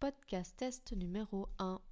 Podcast test numéro 1.